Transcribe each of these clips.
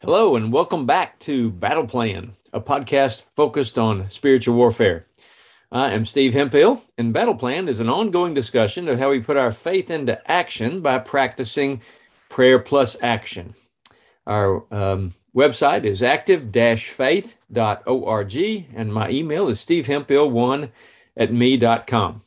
Hello, and welcome back to Battle Plan, a podcast focused on spiritual warfare. I am Steve Hemphill, and Battle Plan is an ongoing discussion of how we put our faith into action by practicing prayer plus action. Our um, website is active faith.org, and my email is stevehemphill1 at me.com.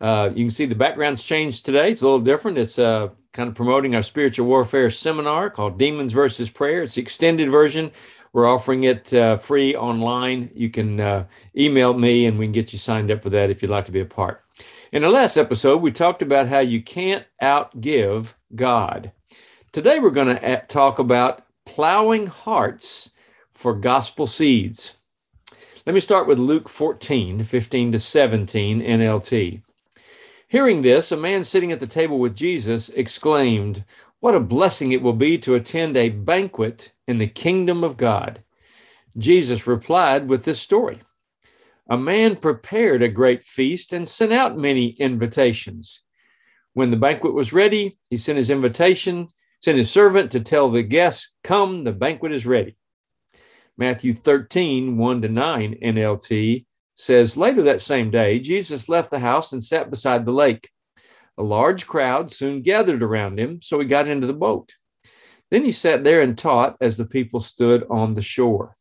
Uh, you can see the background's changed today. It's a little different. It's uh, kind of promoting our spiritual warfare seminar called Demons versus Prayer. It's the extended version. We're offering it uh, free online. You can uh, email me and we can get you signed up for that if you'd like to be a part. In the last episode, we talked about how you can't outgive God. Today, we're going to talk about plowing hearts for gospel seeds. Let me start with Luke 14, 15 to 17 NLT. Hearing this, a man sitting at the table with Jesus exclaimed, What a blessing it will be to attend a banquet in the kingdom of God. Jesus replied with this story A man prepared a great feast and sent out many invitations. When the banquet was ready, he sent his invitation, sent his servant to tell the guests, Come, the banquet is ready. Matthew 13, 1 to 9 NLT says later that same day, Jesus left the house and sat beside the lake. A large crowd soon gathered around him, so he got into the boat. Then he sat there and taught as the people stood on the shore.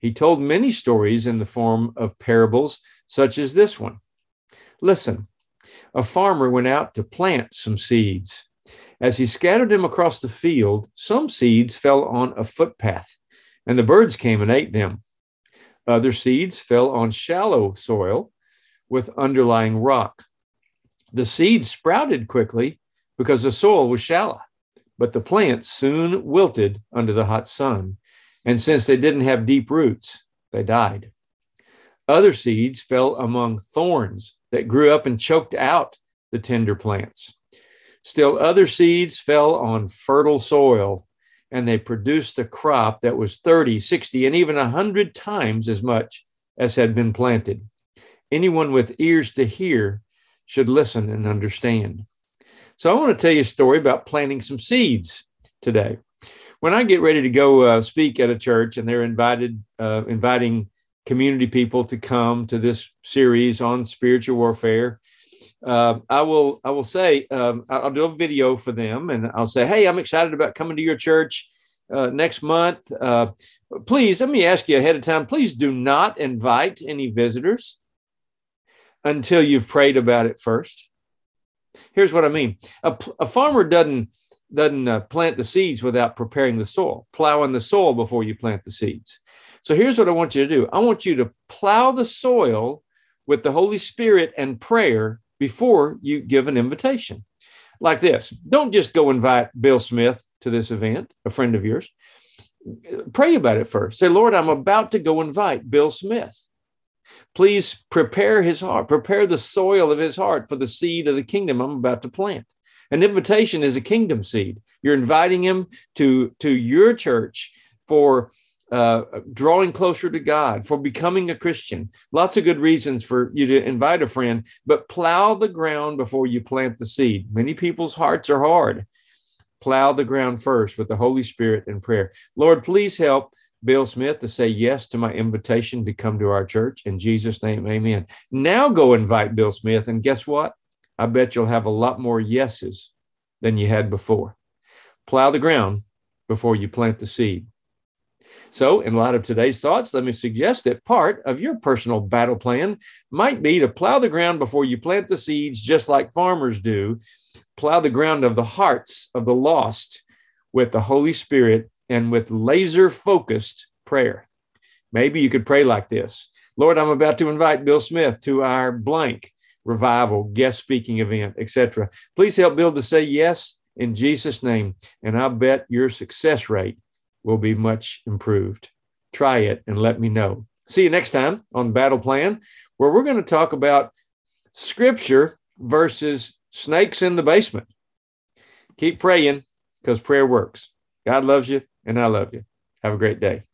He told many stories in the form of parables, such as this one. Listen, a farmer went out to plant some seeds. As he scattered them across the field, some seeds fell on a footpath, and the birds came and ate them. Other seeds fell on shallow soil with underlying rock. The seeds sprouted quickly because the soil was shallow, but the plants soon wilted under the hot sun. And since they didn't have deep roots, they died. Other seeds fell among thorns that grew up and choked out the tender plants. Still, other seeds fell on fertile soil and they produced a crop that was 30, 60, and even 100 times as much as had been planted. Anyone with ears to hear should listen and understand. So, I want to tell you a story about planting some seeds today. When I get ready to go uh, speak at a church and they're invited, uh, inviting community people to come to this series on spiritual warfare, uh, I will I will say um, I'll do a video for them and I'll say, hey, I'm excited about coming to your church uh, next month. Uh, please let me ask you ahead of time. Please do not invite any visitors until you've prayed about it first. Here's what I mean: a, a farmer doesn't doesn't uh, plant the seeds without preparing the soil, plowing the soil before you plant the seeds. So here's what I want you to do. I want you to plow the soil with the Holy Spirit and prayer before you give an invitation. Like this don't just go invite Bill Smith to this event, a friend of yours. Pray about it first. Say, Lord, I'm about to go invite Bill Smith. Please prepare his heart, prepare the soil of his heart for the seed of the kingdom I'm about to plant. An invitation is a kingdom seed. You're inviting him to, to your church for uh, drawing closer to God, for becoming a Christian. Lots of good reasons for you to invite a friend, but plow the ground before you plant the seed. Many people's hearts are hard. Plow the ground first with the Holy Spirit and prayer. Lord, please help Bill Smith to say yes to my invitation to come to our church. In Jesus' name, amen. Now go invite Bill Smith, and guess what? I bet you'll have a lot more yeses than you had before. Plow the ground before you plant the seed. So, in light of today's thoughts, let me suggest that part of your personal battle plan might be to plow the ground before you plant the seeds, just like farmers do. Plow the ground of the hearts of the lost with the Holy Spirit and with laser focused prayer. Maybe you could pray like this Lord, I'm about to invite Bill Smith to our blank revival, guest speaking event, etc. Please help Bill to say yes in Jesus' name, and I bet your success rate will be much improved. Try it and let me know. See you next time on Battle Plan, where we're going to talk about scripture versus snakes in the basement. Keep praying because prayer works. God loves you, and I love you. Have a great day.